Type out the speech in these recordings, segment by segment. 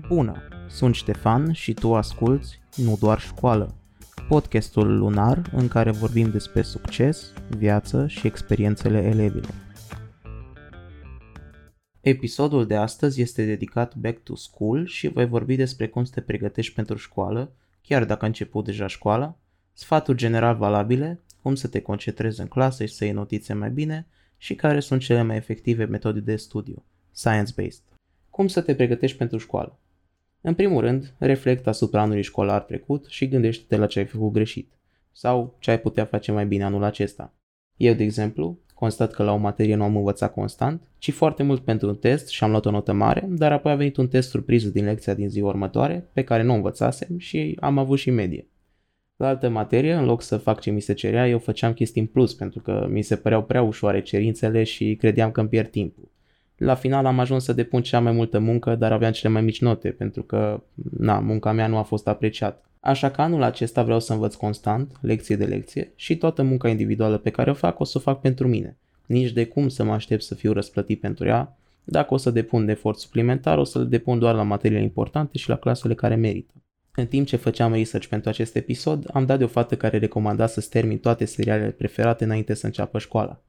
Bună! Sunt Ștefan și tu asculți Nu doar școală, podcastul lunar în care vorbim despre succes, viață și experiențele elevilor. Episodul de astăzi este dedicat Back to School și voi vorbi despre cum să te pregătești pentru școală, chiar dacă a început deja școala, sfaturi general valabile, cum să te concentrezi în clasă și să iei notițe mai bine și care sunt cele mai efective metode de studiu, science-based. Cum să te pregătești pentru școală? În primul rând, reflectă asupra anului școlar trecut și gândește-te la ce ai făcut greșit sau ce ai putea face mai bine anul acesta. Eu, de exemplu, constat că la o materie nu am învățat constant, ci foarte mult pentru un test și am luat o notă mare, dar apoi a venit un test surpriză din lecția din ziua următoare, pe care nu învățasem și am avut și medie. La altă materie, în loc să fac ce mi se cerea, eu făceam chestii în plus, pentru că mi se păreau prea ușoare cerințele și credeam că îmi pierd timpul. La final am ajuns să depun cea mai multă muncă, dar aveam cele mai mici note, pentru că, na, munca mea nu a fost apreciată. Așa că anul acesta vreau să învăț constant, lecție de lecție, și toată munca individuală pe care o fac o să o fac pentru mine. Nici de cum să mă aștept să fiu răsplătit pentru ea. Dacă o să depun de efort suplimentar, o să-l depun doar la materiile importante și la clasele care merită. În timp ce făceam research pentru acest episod, am dat de o fată care recomanda să termin toate serialele preferate înainte să înceapă școala.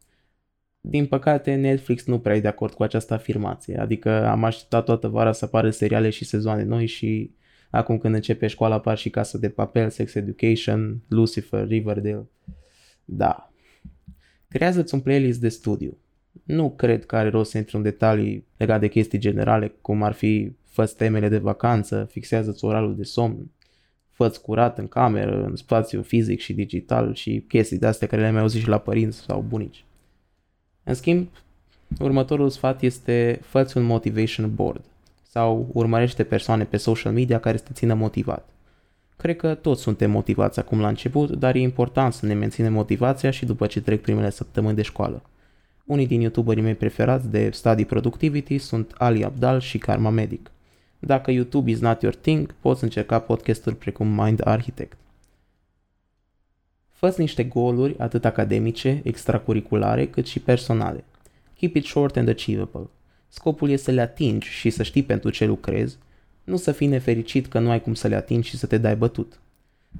Din păcate, Netflix nu prea e de acord cu această afirmație, adică am așteptat toată vara să apară seriale și sezoane noi și acum când începe școala apar și Casă de Papel, Sex Education, Lucifer, Riverdale. Da. Creează-ți un playlist de studiu. Nu cred că are rost să intru în detalii legate de chestii generale, cum ar fi fă temele de vacanță, fixează-ți oralul de somn, fă curat în cameră, în spațiu fizic și digital și chestii de astea care le-ai mai auzit și la părinți sau bunici. În schimb, următorul sfat este fă un motivation board sau urmărește persoane pe social media care să te țină motivat. Cred că toți suntem motivați acum la început, dar e important să ne menținem motivația și după ce trec primele săptămâni de școală. Unii din youtuberii mei preferați de study productivity sunt Ali Abdal și Karma Medic. Dacă YouTube is not your thing, poți încerca podcasturi precum Mind Architect. Fă niște goluri atât academice, extracurriculare, cât și personale. Keep it short and achievable. Scopul este să le atingi și să știi pentru ce lucrezi, nu să fii nefericit că nu ai cum să le atingi și să te dai bătut.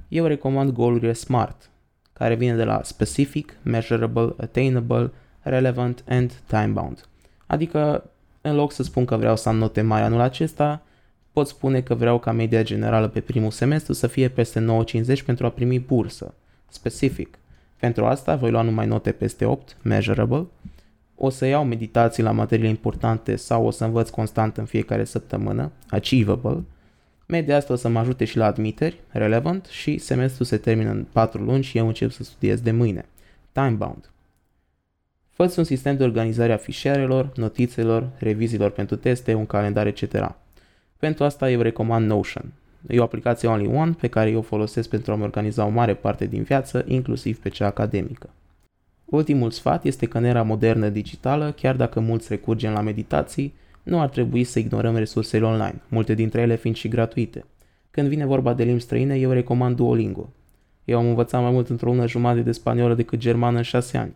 Eu recomand golurile SMART, care vine de la Specific, Measurable, Attainable, Relevant and Time-Bound. Adică, în loc să spun că vreau să am note mari anul acesta, pot spune că vreau ca media generală pe primul semestru să fie peste 9,50 pentru a primi bursă. Specific. Pentru asta voi lua numai note peste 8, measurable, o să iau meditații la materiile importante sau o să învăț constant în fiecare săptămână, achievable, media asta o să mă ajute și la admiteri, relevant, și semestrul se termină în 4 luni și eu încep să studiez de mâine, time-bound. fă un sistem de organizare a fișierelor, notițelor, reviziilor pentru teste, un calendar, etc. Pentru asta eu recomand Notion. E o aplicație all-in-one pe care eu o folosesc pentru a-mi organiza o mare parte din viață, inclusiv pe cea academică. Ultimul sfat este că în era modernă digitală, chiar dacă mulți recurgem la meditații, nu ar trebui să ignorăm resursele online, multe dintre ele fiind și gratuite. Când vine vorba de limbi străine, eu recomand Duolingo. Eu am învățat mai mult într-o lună jumătate de spaniolă decât germană în șase ani.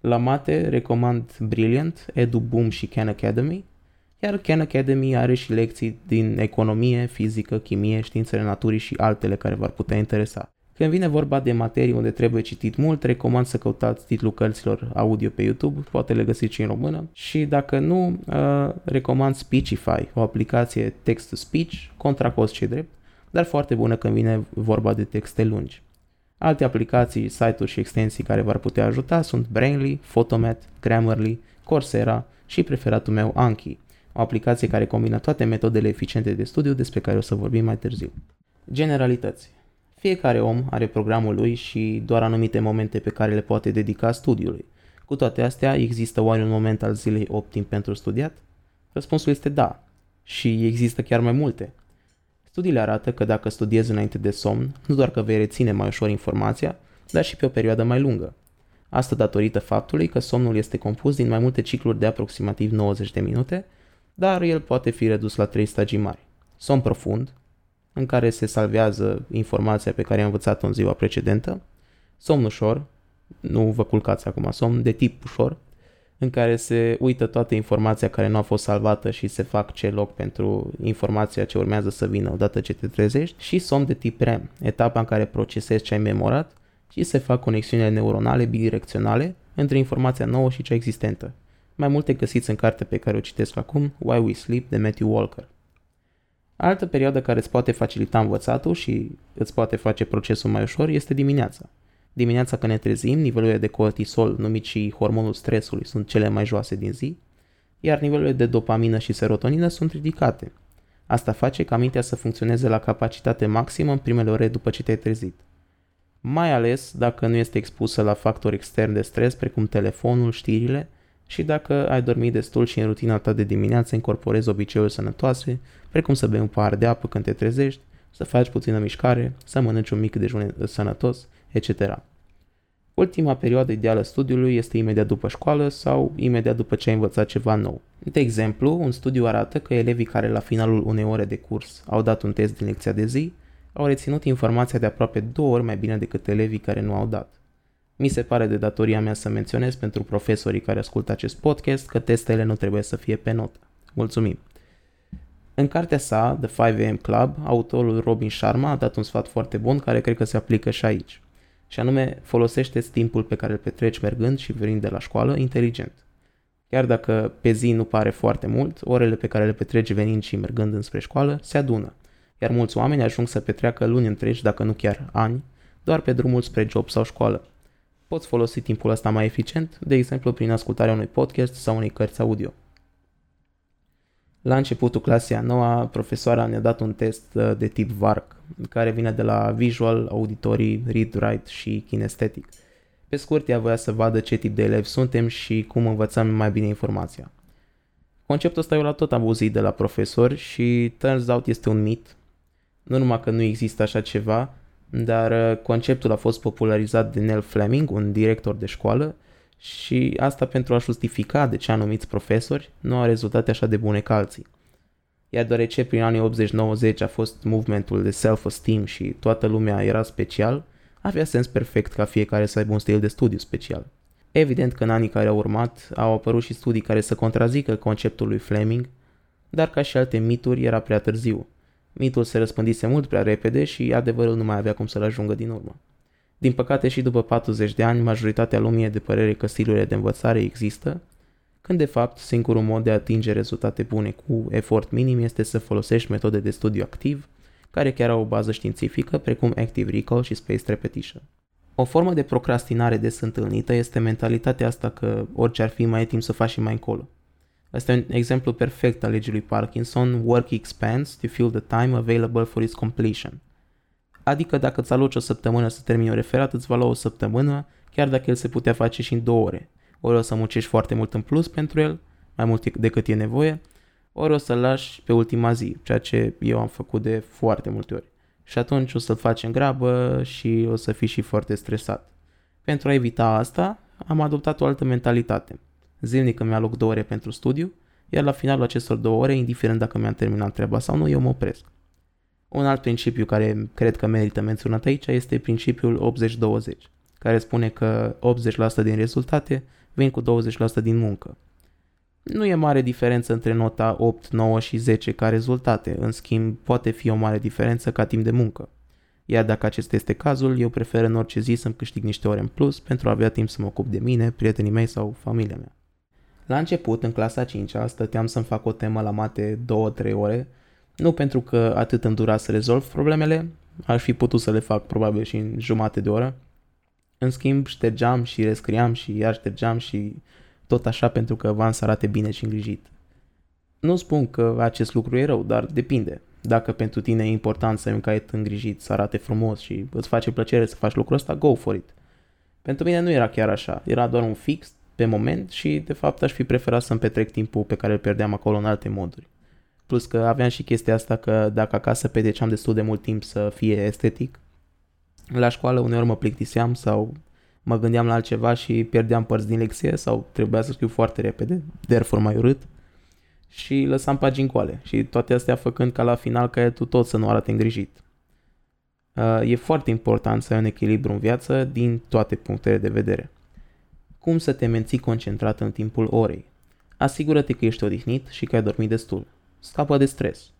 La mate recomand Brilliant, EduBoom și Khan Academy, iar Khan Academy are și lecții din economie, fizică, chimie, științele naturii și altele care v-ar putea interesa. Când vine vorba de materii unde trebuie citit mult, recomand să căutați titlul cărților audio pe YouTube, poate le găsiți și în română. Și dacă nu, uh, recomand Speechify, o aplicație text-to-speech, contra cost și drept, dar foarte bună când vine vorba de texte lungi. Alte aplicații, site-uri și extensii care v-ar putea ajuta sunt Brainly, Photomat, Grammarly, Coursera și preferatul meu Anki, o aplicație care combină toate metodele eficiente de studiu despre care o să vorbim mai târziu. Generalități. Fiecare om are programul lui și doar anumite momente pe care le poate dedica studiului. Cu toate astea, există oare un moment al zilei optim pentru studiat? Răspunsul este da. Și există chiar mai multe. Studiile arată că dacă studiezi înainte de somn, nu doar că vei reține mai ușor informația, dar și pe o perioadă mai lungă. Asta datorită faptului că somnul este compus din mai multe cicluri de aproximativ 90 de minute, dar el poate fi redus la 3 stagii mari. Somn profund, în care se salvează informația pe care am învățat-o în ziua precedentă, somn ușor, nu vă culcați acum, somn de tip ușor, în care se uită toată informația care nu a fost salvată și se fac ce loc pentru informația ce urmează să vină odată ce te trezești și somn de tip REM, etapa în care procesezi ce ai memorat și se fac conexiunile neuronale bidirecționale între informația nouă și cea existentă. Mai multe găsiți în cartea pe care o citesc acum, Why We Sleep, de Matthew Walker. Altă perioadă care îți poate facilita învățatul și îți poate face procesul mai ușor este dimineața. Dimineața când ne trezim, nivelurile de cortisol, numit și hormonul stresului, sunt cele mai joase din zi, iar nivelurile de dopamină și serotonină sunt ridicate. Asta face ca mintea să funcționeze la capacitate maximă în primele ore după ce te-ai trezit. Mai ales dacă nu este expusă la factori externi de stres precum telefonul, știrile și dacă ai dormit destul și în rutina ta de dimineață incorporezi obiceiuri sănătoase, precum să bei un pahar de apă când te trezești, să faci puțină mișcare, să mănânci un mic dejun sănătos, etc. Ultima perioadă ideală studiului este imediat după școală sau imediat după ce ai învățat ceva nou. De exemplu, un studiu arată că elevii care la finalul unei ore de curs au dat un test din lecția de zi au reținut informația de aproape două ori mai bine decât elevii care nu au dat. Mi se pare de datoria mea să menționez pentru profesorii care ascultă acest podcast că testele nu trebuie să fie pe notă. Mulțumim! În cartea sa, The 5am Club, autorul Robin Sharma a dat un sfat foarte bun care cred că se aplică și aici. Și anume, folosește timpul pe care îl petreci mergând și venind de la școală inteligent. Chiar dacă pe zi nu pare foarte mult, orele pe care le petreci venind și mergând înspre școală se adună. Iar mulți oameni ajung să petreacă luni întregi, dacă nu chiar ani, doar pe drumul spre job sau școală. Poți folosi timpul ăsta mai eficient, de exemplu prin ascultarea unui podcast sau unei cărți audio. La începutul clasei a noua, profesoara ne-a dat un test uh, de tip VARC, care vine de la Visual, Auditory, Read, Write și Kinesthetic. Pe scurt, ea voia să vadă ce tip de elevi suntem și cum învățăm mai bine informația. Conceptul ăsta eu l-am tot auzit de la profesori și turns out este un mit. Nu numai că nu există așa ceva, dar uh, conceptul a fost popularizat de Nell Fleming, un director de școală, și asta pentru a justifica de ce anumiți profesori nu au rezultate așa de bune ca alții. Iar deoarece prin anii 80-90 a fost movementul de self-esteem și toată lumea era special, avea sens perfect ca fiecare să aibă un stil de studiu special. Evident că în anii care au urmat au apărut și studii care să contrazică conceptul lui Fleming, dar ca și alte mituri era prea târziu. Mitul se răspândise mult prea repede și adevărul nu mai avea cum să-l ajungă din urmă. Din păcate și după 40 de ani, majoritatea lumii e de părere că stilurile de învățare există, când de fapt singurul mod de a atinge rezultate bune cu efort minim este să folosești metode de studiu activ, care chiar au o bază științifică, precum Active Recall și Spaced Repetition. O formă de procrastinare des întâlnită este mentalitatea asta că orice ar fi mai e timp să faci și mai încolo. Asta e un exemplu perfect al legii lui Parkinson, work expands to fill the time available for its completion – Adică dacă îți aloci o săptămână să termini un referat, îți va lua o săptămână, chiar dacă el se putea face și în două ore. Ori o să muncești foarte mult în plus pentru el, mai mult decât e nevoie, ori o să-l lași pe ultima zi, ceea ce eu am făcut de foarte multe ori. Și atunci o să-l faci în grabă și o să fii și foarte stresat. Pentru a evita asta, am adoptat o altă mentalitate. Zilnic îmi aloc două ore pentru studiu, iar la finalul acestor două ore, indiferent dacă mi-am terminat treaba sau nu, eu mă opresc. Un alt principiu care cred că merită menționat aici este principiul 80-20, care spune că 80% din rezultate vin cu 20% din muncă. Nu e mare diferență între nota 8, 9 și 10 ca rezultate, în schimb poate fi o mare diferență ca timp de muncă. Iar dacă acesta este cazul, eu prefer în orice zi să-mi câștig niște ore în plus pentru a avea timp să mă ocup de mine, prietenii mei sau familia mea. La început, în clasa 5 stăteam să-mi fac o temă la mate 2-3 ore nu pentru că atât îmi dura să rezolv problemele, aș fi putut să le fac probabil și în jumate de oră. În schimb, ștergeam și rescriam și iar ștergeam și tot așa pentru că v-am să arate bine și îngrijit. Nu spun că acest lucru e rău, dar depinde. Dacă pentru tine e important să ai un caiet îngrijit, să arate frumos și îți face plăcere să faci lucrul ăsta, go for it. Pentru mine nu era chiar așa, era doar un fix pe moment și de fapt aș fi preferat să-mi petrec timpul pe care îl pierdeam acolo în alte moduri. Plus că aveam și chestia asta că dacă acasă petreceam destul de mult timp să fie estetic, la școală uneori mă plictiseam sau mă gândeam la altceva și pierdeam părți din lecție sau trebuia să scriu foarte repede, therefore mai urât și lăsam pagini goale și toate astea făcând ca la final caietul tot să nu arate îngrijit. Uh, e foarte important să ai un echilibru în viață din toate punctele de vedere. Cum să te menții concentrat în timpul orei? Asigură-te că ești odihnit și că ai dormit destul. Scapă de stres.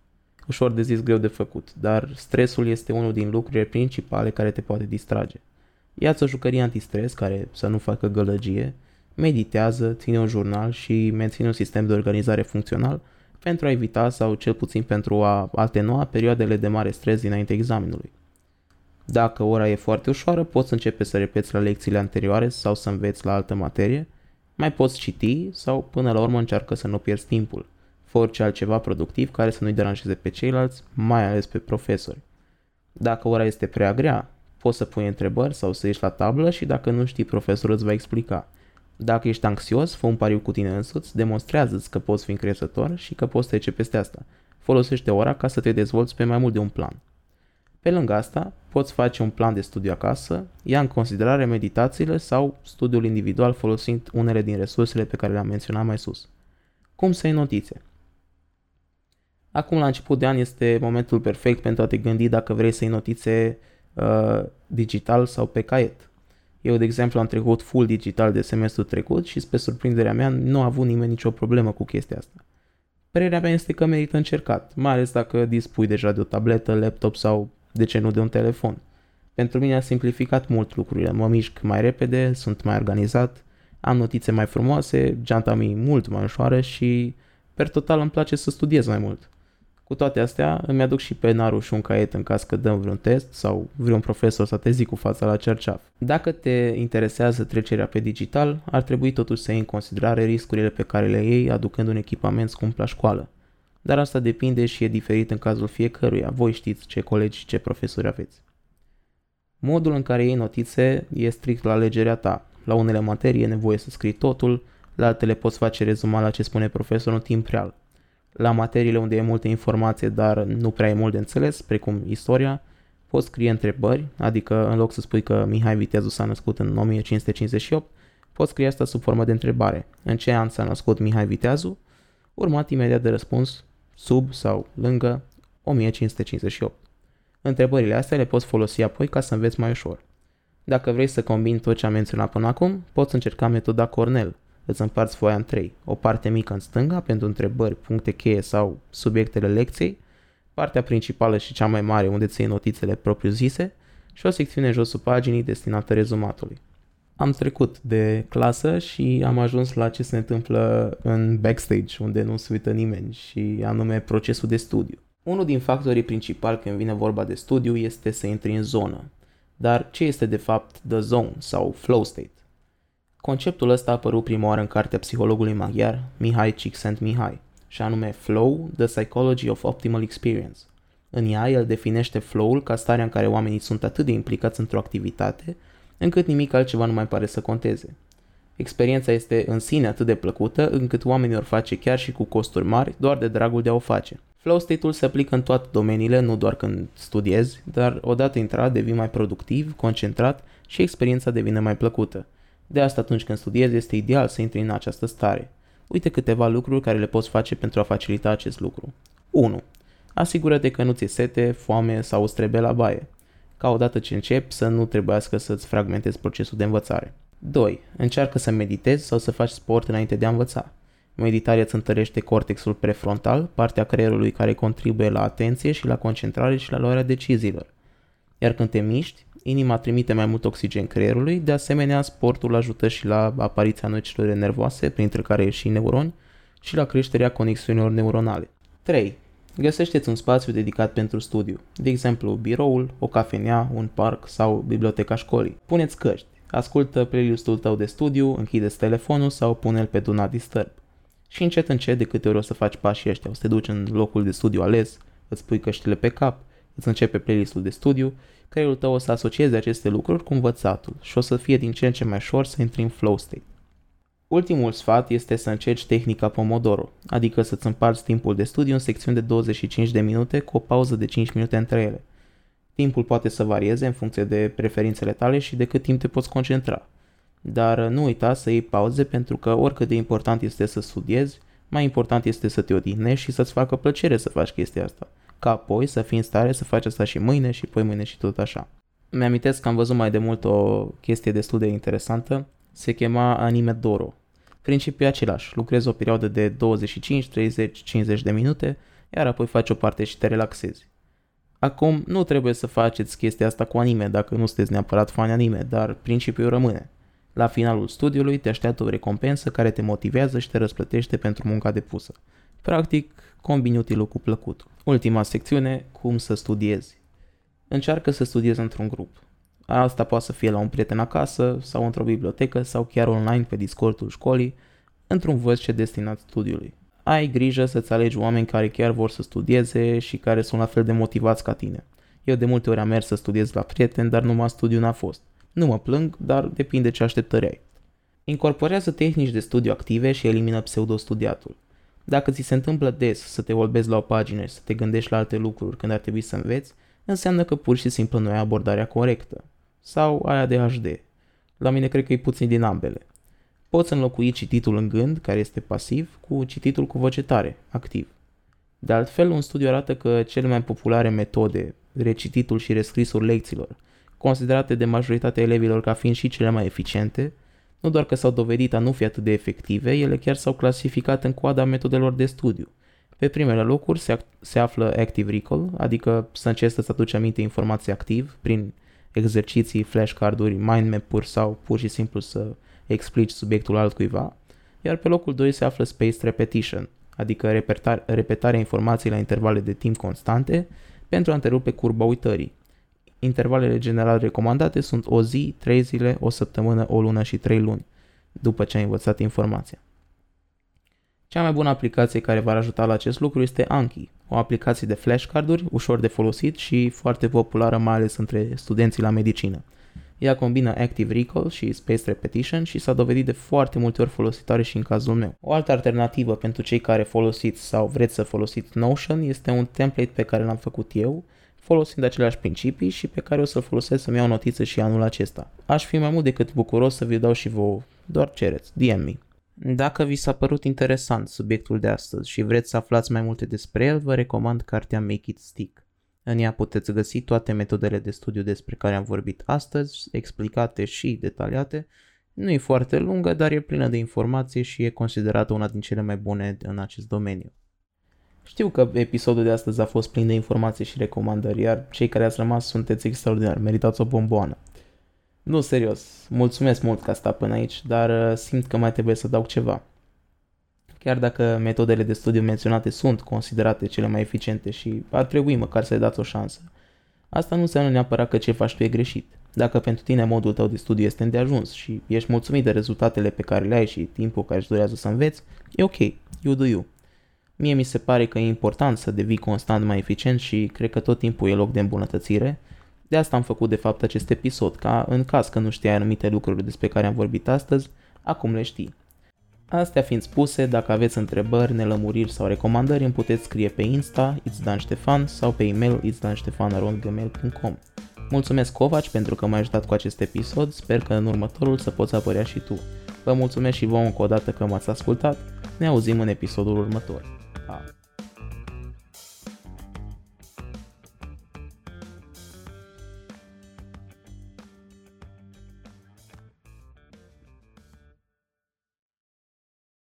Ușor de zis, greu de făcut, dar stresul este unul din lucrurile principale care te poate distrage. Ia-ți o jucărie antistres care să nu facă gălăgie, meditează, ține un jurnal și menține un sistem de organizare funcțional pentru a evita sau cel puțin pentru a atenua perioadele de mare stres dinainte examenului. Dacă ora e foarte ușoară, poți începe să repeți la lecțiile anterioare sau să înveți la altă materie, mai poți citi sau până la urmă încearcă să nu pierzi timpul. Fă orice altceva productiv care să nu-i deranjeze pe ceilalți, mai ales pe profesori. Dacă ora este prea grea, poți să pui întrebări sau să ieși la tablă și dacă nu știi, profesorul îți va explica. Dacă ești anxios, fă un pariu cu tine însuți, demonstrează-ți că poți fi încrezător și că poți trece peste asta. Folosește ora ca să te dezvolți pe mai mult de un plan. Pe lângă asta, poți face un plan de studiu acasă, ia în considerare meditațiile sau studiul individual folosind unele din resursele pe care le-am menționat mai sus. Cum să iei notițe? Acum, la început de an, este momentul perfect pentru a te gândi dacă vrei să iei notițe uh, digital sau pe caiet. Eu, de exemplu, am trecut full digital de semestru trecut și, spre surprinderea mea, nu a avut nimeni nicio problemă cu chestia asta. Părerea mea este că merită încercat, mai ales dacă dispui deja de o tabletă, laptop sau, de ce nu, de un telefon. Pentru mine a simplificat mult lucrurile, mă mișc mai repede, sunt mai organizat, am notițe mai frumoase, geanta mi mult mai ușoară și, per total, îmi place să studiez mai mult. Cu toate astea, îmi aduc și penarul și un caiet în caz că dăm vreun test sau vreun profesor să te zic cu fața la cerceaf. Dacă te interesează trecerea pe digital, ar trebui totuși să iei în considerare riscurile pe care le iei aducând un echipament scump la școală. Dar asta depinde și e diferit în cazul fiecăruia, voi știți ce colegi și ce profesori aveți. Modul în care iei notițe e strict la alegerea ta. La unele materii e nevoie să scrii totul, la altele poți face rezumat la ce spune profesorul în timp real la materiile unde e multă informație, dar nu prea e mult de înțeles, precum istoria, poți scrie întrebări, adică în loc să spui că Mihai Viteazu s-a născut în 1558, poți scrie asta sub formă de întrebare. În ce an s-a născut Mihai Viteazu? Urmat imediat de răspuns, sub sau lângă 1558. Întrebările astea le poți folosi apoi ca să înveți mai ușor. Dacă vrei să combini tot ce am menționat până acum, poți încerca metoda Cornell, îți împarți foaia în trei. O parte mică în stânga pentru întrebări, puncte cheie sau subiectele lecției, partea principală și cea mai mare unde ți notițele propriu-zise și o secțiune josul paginii destinată rezumatului. Am trecut de clasă și am ajuns la ce se întâmplă în backstage, unde nu se uită nimeni, și anume procesul de studiu. Unul din factorii principali când vine vorba de studiu este să intri în zonă. Dar ce este de fapt the zone sau flow state? Conceptul ăsta a apărut prima oară în cartea psihologului maghiar Mihai Csikszentmihalyi, și anume Flow, The Psychology of Optimal Experience. În ea, el definește flow-ul ca starea în care oamenii sunt atât de implicați într-o activitate, încât nimic altceva nu mai pare să conteze. Experiența este în sine atât de plăcută, încât oamenii o face chiar și cu costuri mari, doar de dragul de a o face. Flow state-ul se aplică în toate domeniile, nu doar când studiezi, dar odată intrat devii mai productiv, concentrat și experiența devine mai plăcută. De asta atunci când studiezi este ideal să intri în această stare. Uite câteva lucruri care le poți face pentru a facilita acest lucru. 1. Asigură-te că nu ți-e sete, foame sau îți trebuie la baie. Ca odată ce începi să nu trebuiască să-ți fragmentezi procesul de învățare. 2. Încearcă să meditezi sau să faci sport înainte de a învăța. Meditarea îți întărește cortexul prefrontal, partea creierului care contribuie la atenție și la concentrare și la luarea deciziilor. Iar când te miști, inima trimite mai mult oxigen creierului, de asemenea sportul ajută și la apariția noi celule nervoase, printre care și neuroni, și la creșterea conexiunilor neuronale. 3. Găsește-ți un spațiu dedicat pentru studiu, de exemplu biroul, o cafenea, un parc sau biblioteca școlii. Puneți căști, ascultă playlistul tău de studiu, închideți telefonul sau pune-l pe Do Not Disturb. Și încet încet de câte ori o să faci pașii ăștia, o să te duci în locul de studiu ales, îți pui căștile pe cap, îți începe playlistul de studiu creierul tău o să asocieze aceste lucruri cu învățatul și o să fie din ce în ce mai ușor să intri în flow state. Ultimul sfat este să încerci tehnica Pomodoro, adică să-ți împarți timpul de studiu în secțiuni de 25 de minute cu o pauză de 5 minute între ele. Timpul poate să varieze în funcție de preferințele tale și de cât timp te poți concentra. Dar nu uita să iei pauze pentru că oricât de important este să studiezi, mai important este să te odihnești și să-ți facă plăcere să faci chestia asta ca apoi să fii în stare să faci asta și mâine și poi mâine și tot așa. Mi-amintesc că am văzut mai de mult o chestie destul de interesantă. Se chema Anime Doro. Principiul același, lucrezi o perioadă de 25, 30, 50 de minute, iar apoi faci o parte și te relaxezi. Acum, nu trebuie să faceți chestia asta cu anime dacă nu sunteți neapărat fani anime, dar principiul rămâne. La finalul studiului te așteaptă o recompensă care te motivează și te răsplătește pentru munca depusă. Practic, combini utilul cu plăcut. Ultima secțiune, cum să studiezi. Încearcă să studiezi într-un grup. Asta poate să fie la un prieten acasă sau într-o bibliotecă sau chiar online pe Discordul școlii, într-un VC destinat studiului. Ai grijă să-ți alegi oameni care chiar vor să studieze și care sunt la fel de motivați ca tine. Eu de multe ori am mers să studiez la prieten, dar numai studiu n-a fost. Nu mă plâng, dar depinde ce așteptări ai. Incorporează tehnici de studiu active și elimină pseudo-studiatul. Dacă ți se întâmplă des să te volbezi la o pagină și să te gândești la alte lucruri când ar trebui să înveți, înseamnă că pur și simplu nu ai abordarea corectă. Sau aia de HD. La mine cred că e puțin din ambele. Poți înlocui cititul în gând, care este pasiv, cu cititul cu voce tare, activ. De altfel, un studiu arată că cele mai populare metode, recititul și rescrisul lecțiilor, considerate de majoritatea elevilor ca fiind și cele mai eficiente, nu doar că s-au dovedit a nu fi atât de efective, ele chiar s-au clasificat în coada metodelor de studiu. Pe primele locuri se, se află Active Recall, adică să încerci să-ți aduci aminte informații activ prin exerciții, flashcard-uri, mind map-uri sau pur și simplu să explici subiectul altcuiva, iar pe locul 2 se află Spaced Repetition, adică repetar, repetarea informației la intervale de timp constante pentru a întrerupe curba uitării. Intervalele general recomandate sunt o zi, 3 zile, o săptămână, o lună și 3 luni, după ce ai învățat informația. Cea mai bună aplicație care va ajuta la acest lucru este Anki, o aplicație de flashcarduri ușor de folosit și foarte populară mai ales între studenții la medicină. Ea combină Active Recall și Spaced Repetition și s-a dovedit de foarte multe ori folositoare și în cazul meu. O altă alternativă pentru cei care folosiți sau vreți să folosiți Notion este un template pe care l-am făcut eu, folosind aceleași principii și pe care o să-l folosesc să-mi iau notiță și anul acesta. Aș fi mai mult decât bucuros să vi dau și vouă, doar cereți, DM me. Dacă vi s-a părut interesant subiectul de astăzi și vreți să aflați mai multe despre el, vă recomand cartea Make It Stick. În ea puteți găsi toate metodele de studiu despre care am vorbit astăzi, explicate și detaliate. Nu e foarte lungă, dar e plină de informație și e considerată una din cele mai bune în acest domeniu. Știu că episodul de astăzi a fost plin de informații și recomandări, iar cei care ați rămas sunteți extraordinari, meritați o bomboană. Nu, serios, mulțumesc mult că a stat până aici, dar uh, simt că mai trebuie să dau ceva. Chiar dacă metodele de studiu menționate sunt considerate cele mai eficiente și ar trebui măcar să-i dați o șansă, asta nu înseamnă neapărat că ce faci tu e greșit. Dacă pentru tine modul tău de studiu este îndeajuns și ești mulțumit de rezultatele pe care le ai și timpul care își durează să înveți, e ok, you do you. Mie mi se pare că e important să devii constant mai eficient și cred că tot timpul e loc de îmbunătățire. De asta am făcut de fapt acest episod, ca în caz că nu știai anumite lucruri despre care am vorbit astăzi, acum le știi. Astea fiind spuse, dacă aveți întrebări, nelămuriri sau recomandări, îmi puteți scrie pe Insta, Ștefan sau pe e-mail itsdanștefan.gmail.com Mulțumesc Covaci pentru că m-ai ajutat cu acest episod, sper că în următorul să poți apărea și tu. Vă mulțumesc și vouă încă o dată că m-ați ascultat, ne auzim în episodul următor. Pa!